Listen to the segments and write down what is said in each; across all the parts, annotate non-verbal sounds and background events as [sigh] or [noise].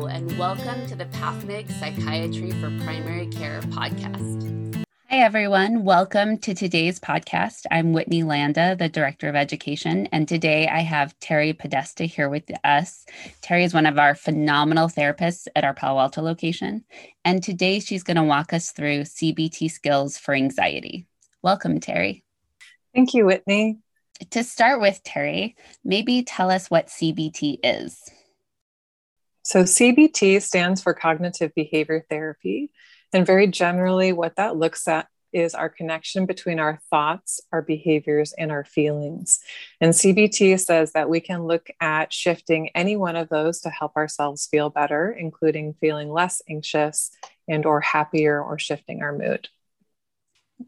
Hello, and welcome to the PathMig Psychiatry for Primary Care podcast. Hi, everyone. Welcome to today's podcast. I'm Whitney Landa, the Director of Education, and today I have Terry Podesta here with us. Terry is one of our phenomenal therapists at our Palo Alto location, and today she's going to walk us through CBT skills for anxiety. Welcome, Terry. Thank you, Whitney. To start with, Terry, maybe tell us what CBT is. So, CBT stands for cognitive behavior therapy. And very generally, what that looks at is our connection between our thoughts, our behaviors, and our feelings. And CBT says that we can look at shifting any one of those to help ourselves feel better, including feeling less anxious and or happier or shifting our mood.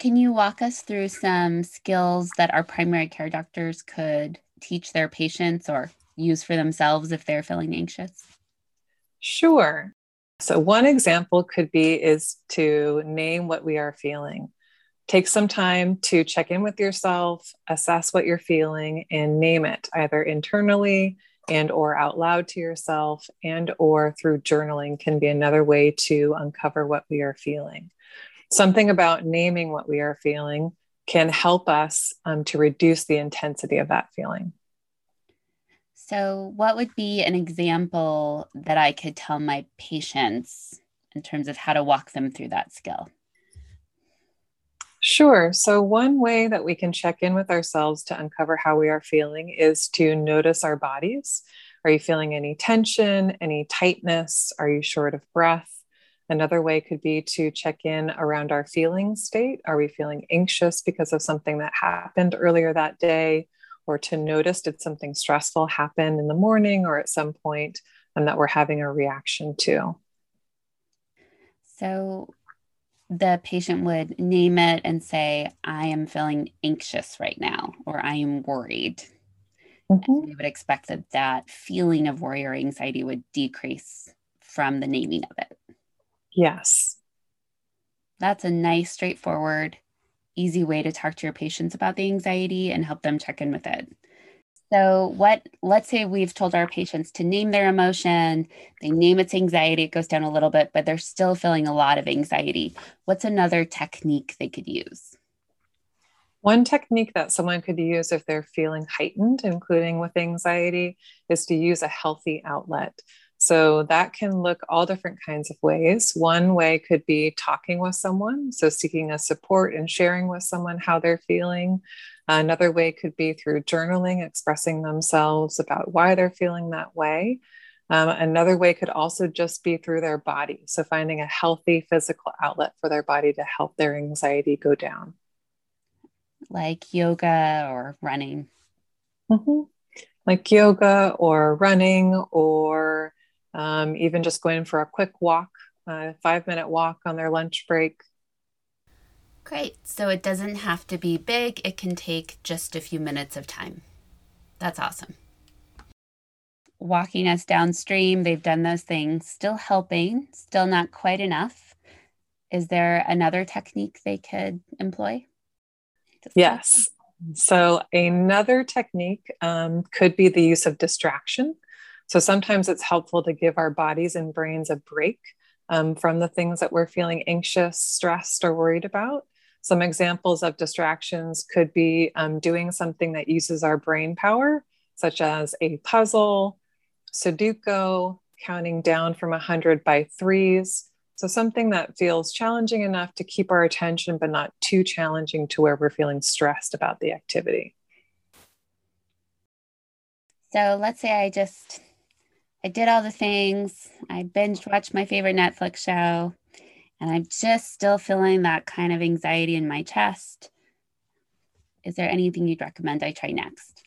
Can you walk us through some skills that our primary care doctors could teach their patients or use for themselves if they're feeling anxious? Sure. So one example could be is to name what we are feeling. Take some time to check in with yourself, assess what you're feeling and name it either internally and or out loud to yourself and or through journaling can be another way to uncover what we are feeling. Something about naming what we are feeling can help us um, to reduce the intensity of that feeling. So, what would be an example that I could tell my patients in terms of how to walk them through that skill? Sure. So, one way that we can check in with ourselves to uncover how we are feeling is to notice our bodies. Are you feeling any tension, any tightness? Are you short of breath? Another way could be to check in around our feeling state. Are we feeling anxious because of something that happened earlier that day? Or to notice did something stressful happen in the morning or at some point and that we're having a reaction to. So the patient would name it and say, I am feeling anxious right now, or I am worried. Mm-hmm. we would expect that that feeling of worry or anxiety would decrease from the naming of it. Yes. That's a nice, straightforward easy way to talk to your patients about the anxiety and help them check in with it. So, what, let's say we've told our patients to name their emotion, they name its anxiety, it goes down a little bit, but they're still feeling a lot of anxiety. What's another technique they could use? One technique that someone could use if they're feeling heightened, including with anxiety, is to use a healthy outlet. So that can look all different kinds of ways. One way could be talking with someone, so seeking a support and sharing with someone how they're feeling. Another way could be through journaling, expressing themselves about why they're feeling that way. Um, another way could also just be through their body. So finding a healthy physical outlet for their body to help their anxiety go down. Like yoga or running. Mm-hmm. Like yoga or running or um, even just going for a quick walk, a five minute walk on their lunch break. Great. So it doesn't have to be big, it can take just a few minutes of time. That's awesome. Walking us downstream, they've done those things, still helping, still not quite enough. Is there another technique they could employ? Yes. So, another technique um, could be the use of distraction. So sometimes it's helpful to give our bodies and brains a break um, from the things that we're feeling anxious, stressed, or worried about. Some examples of distractions could be um, doing something that uses our brain power, such as a puzzle, Sudoku, counting down from 100 by threes. So, something that feels challenging enough to keep our attention, but not too challenging to where we're feeling stressed about the activity. So, let's say I just I did all the things. I binge watched my favorite Netflix show, and I'm just still feeling that kind of anxiety in my chest. Is there anything you'd recommend I try next?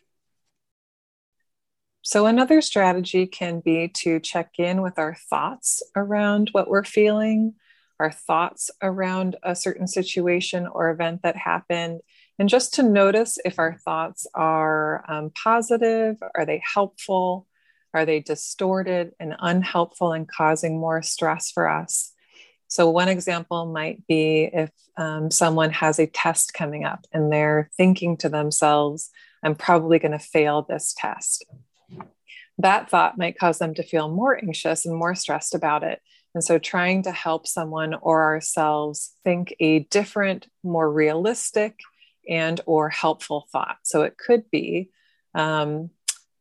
So, another strategy can be to check in with our thoughts around what we're feeling, our thoughts around a certain situation or event that happened, and just to notice if our thoughts are um, positive, are they helpful? Are they distorted and unhelpful and causing more stress for us? So, one example might be if um, someone has a test coming up and they're thinking to themselves, I'm probably going to fail this test. that thought might cause them to feel more anxious and more stressed about it. And so, trying to help someone or ourselves think a different, more realistic, and or helpful thought. So it could be um,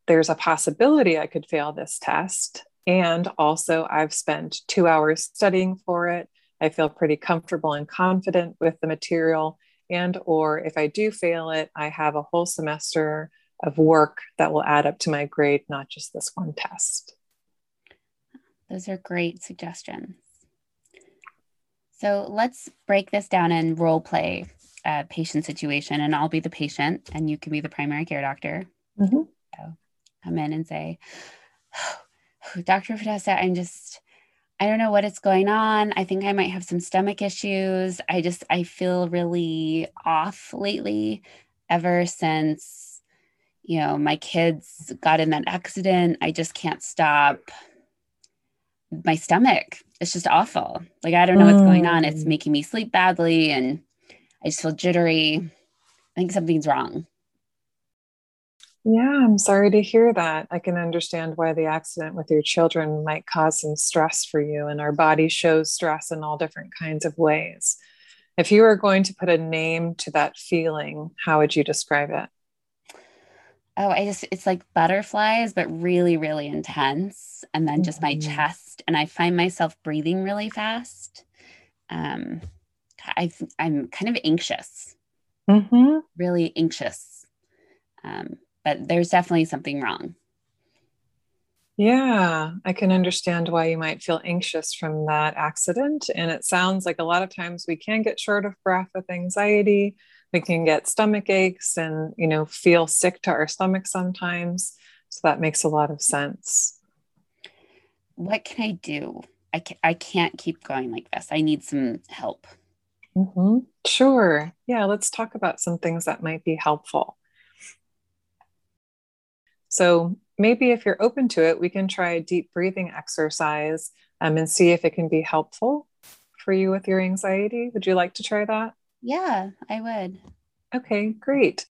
there's a possibility I could fail this test, and also I've spent two hours studying for it. I feel pretty comfortable and confident with the material, and or if I do fail it, I have a whole semester of work that will add up to my grade, not just this one test. Those are great suggestions. So let's break this down and role play a patient situation, and I'll be the patient, and you can be the primary care doctor. Mm-hmm. Come in and say, [sighs] oh, Dr. Podesta, I'm just, I don't know what is going on. I think I might have some stomach issues. I just, I feel really off lately ever since, you know, my kids got in that accident. I just can't stop my stomach. It's just awful. Like, I don't know what's going on. It's mm. making me sleep badly and I just feel jittery. I think something's wrong. Yeah, I'm sorry to hear that. I can understand why the accident with your children might cause some stress for you, and our body shows stress in all different kinds of ways. If you were going to put a name to that feeling, how would you describe it? Oh, I just, it's like butterflies, but really, really intense. And then just mm-hmm. my chest, and I find myself breathing really fast. Um, i am kind of anxious, mm-hmm. really anxious. Um, but there's definitely something wrong. Yeah, I can understand why you might feel anxious from that accident. And it sounds like a lot of times we can get short of breath with anxiety. We can get stomach aches and, you know, feel sick to our stomach sometimes. So that makes a lot of sense. What can I do? I, can, I can't keep going like this. I need some help. Mm-hmm. Sure. Yeah, let's talk about some things that might be helpful. So, maybe if you're open to it, we can try a deep breathing exercise um, and see if it can be helpful for you with your anxiety. Would you like to try that? Yeah, I would. Okay, great.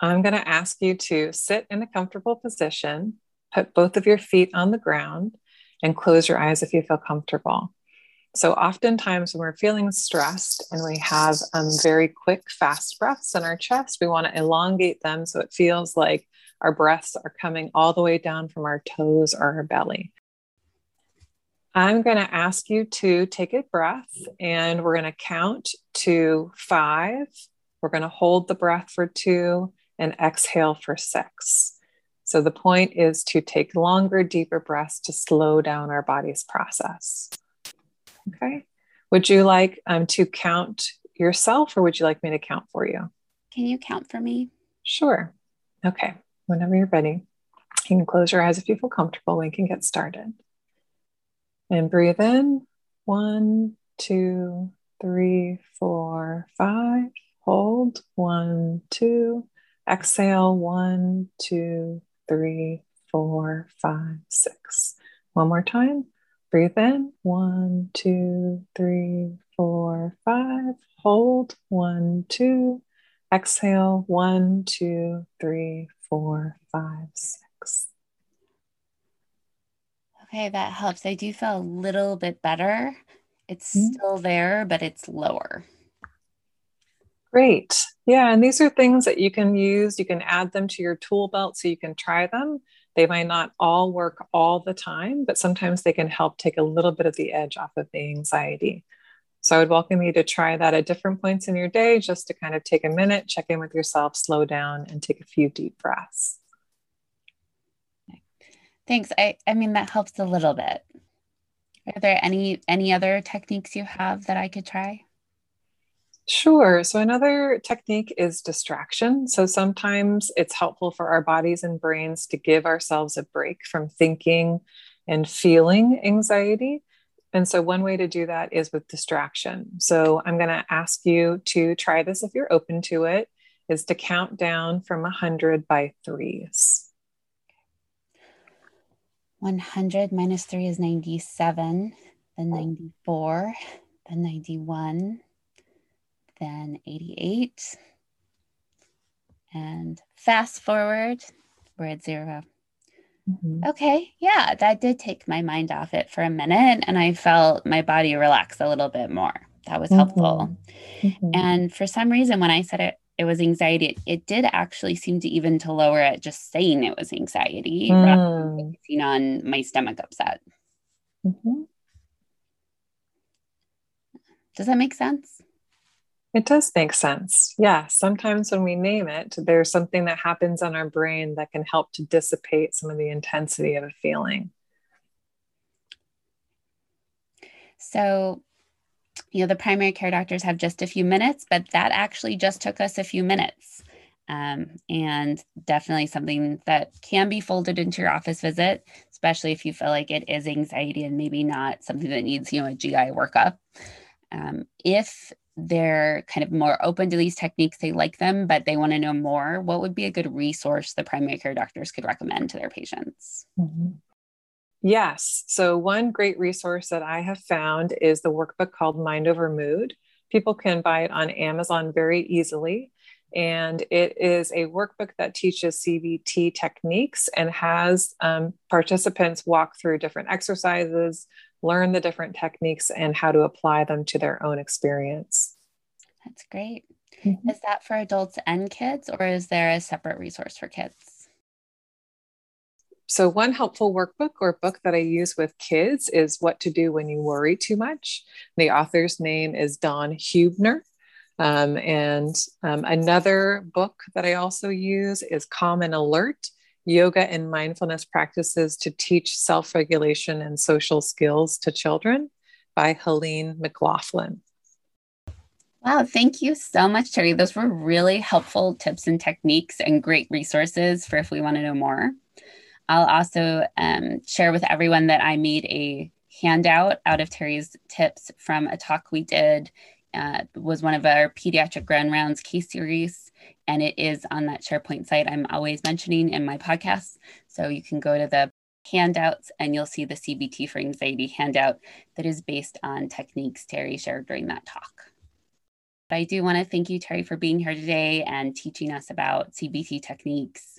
I'm going to ask you to sit in a comfortable position, put both of your feet on the ground, and close your eyes if you feel comfortable. So, oftentimes, when we're feeling stressed and we have um, very quick, fast breaths in our chest, we want to elongate them so it feels like our breaths are coming all the way down from our toes or our belly. I'm going to ask you to take a breath and we're going to count to five. We're going to hold the breath for two and exhale for six. So, the point is to take longer, deeper breaths to slow down our body's process. Okay. Would you like um, to count yourself or would you like me to count for you? Can you count for me? Sure. Okay. Whenever you're ready, you can close your eyes if you feel comfortable. We can get started. And breathe in one, two, three, four, five. Hold one, two. Exhale one, two, three, four, five, six. One more time. Breathe in one, two, three, four, five. Hold one, two. Exhale one, two, three, four, five, six. Okay, that helps. I do feel a little bit better. It's mm-hmm. still there, but it's lower. Great. Yeah. And these are things that you can use. You can add them to your tool belt so you can try them. They might not all work all the time, but sometimes they can help take a little bit of the edge off of the anxiety. So I would welcome you to try that at different points in your day, just to kind of take a minute, check in with yourself, slow down, and take a few deep breaths. Thanks. I, I mean, that helps a little bit. Are there any any other techniques you have that I could try? Sure. So, another technique is distraction. So, sometimes it's helpful for our bodies and brains to give ourselves a break from thinking and feeling anxiety. And so, one way to do that is with distraction. So, I'm going to ask you to try this if you're open to it, is to count down from 100 by threes. 100 minus 3 is 97, then 94, then 91 then 88. And fast forward, we're at zero. Mm-hmm. Okay. Yeah, that did take my mind off it for a minute. And I felt my body relax a little bit more. That was helpful. Mm-hmm. mm-hmm. And for some reason, when I said it, it was anxiety, it, it, did actually seem to even to lower it just saying it was anxiety mm. rather than focusing on my stomach upset. Mm-hmm. Does that make sense? It does make sense. Yeah. Sometimes when we name it, there's something that happens on our brain that can help to dissipate some of the intensity of a feeling. So, you know, the primary care doctors have just a few minutes, but that actually just took us a few minutes. Um, and definitely something that can be folded into your office visit, especially if you feel like it is anxiety and maybe not something that needs, you know, a GI workup. Um, if they're kind of more open to these techniques, they like them, but they want to know more, what would be a good resource the primary care doctors could recommend to their patients? Mm-hmm. Yes. So, one great resource that I have found is the workbook called Mind Over Mood. People can buy it on Amazon very easily. And it is a workbook that teaches CBT techniques and has um, participants walk through different exercises, learn the different techniques and how to apply them to their own experience. That's great. Mm-hmm. Is that for adults and kids, or is there a separate resource for kids? So, one helpful workbook or book that I use with kids is What to Do When You Worry Too Much. The author's name is Dawn Huebner. Um, and um, another book that I also use is Calm and Alert yoga and mindfulness practices to teach self regulation and social skills to children by Helene McGlauflin. Wow, thank you so much, Terry. Those were really helpful tips and techniques and great resources for if we want to know more. I'll also um, share with everyone that I made a handout out of Terry's tips from a talk we did. Uh, was one of our pediatric grand rounds case series and it is on that SharePoint site I'm always mentioning in my podcast. So you can go to the handouts and you'll see the CBT for anxiety handout that is based on techniques Terry shared during that talk. But I do want to thank you, Terry, for being here today and teaching us about CBT techniques,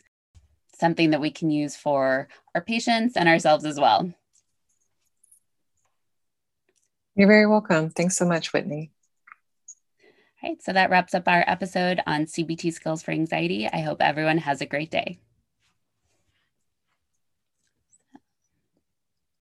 something that we can use for our patients and ourselves as well. You're very welcome. Thanks so much, Whitney. Right, so that wraps up our episode on CBT skills for anxiety. I hope everyone has a great day.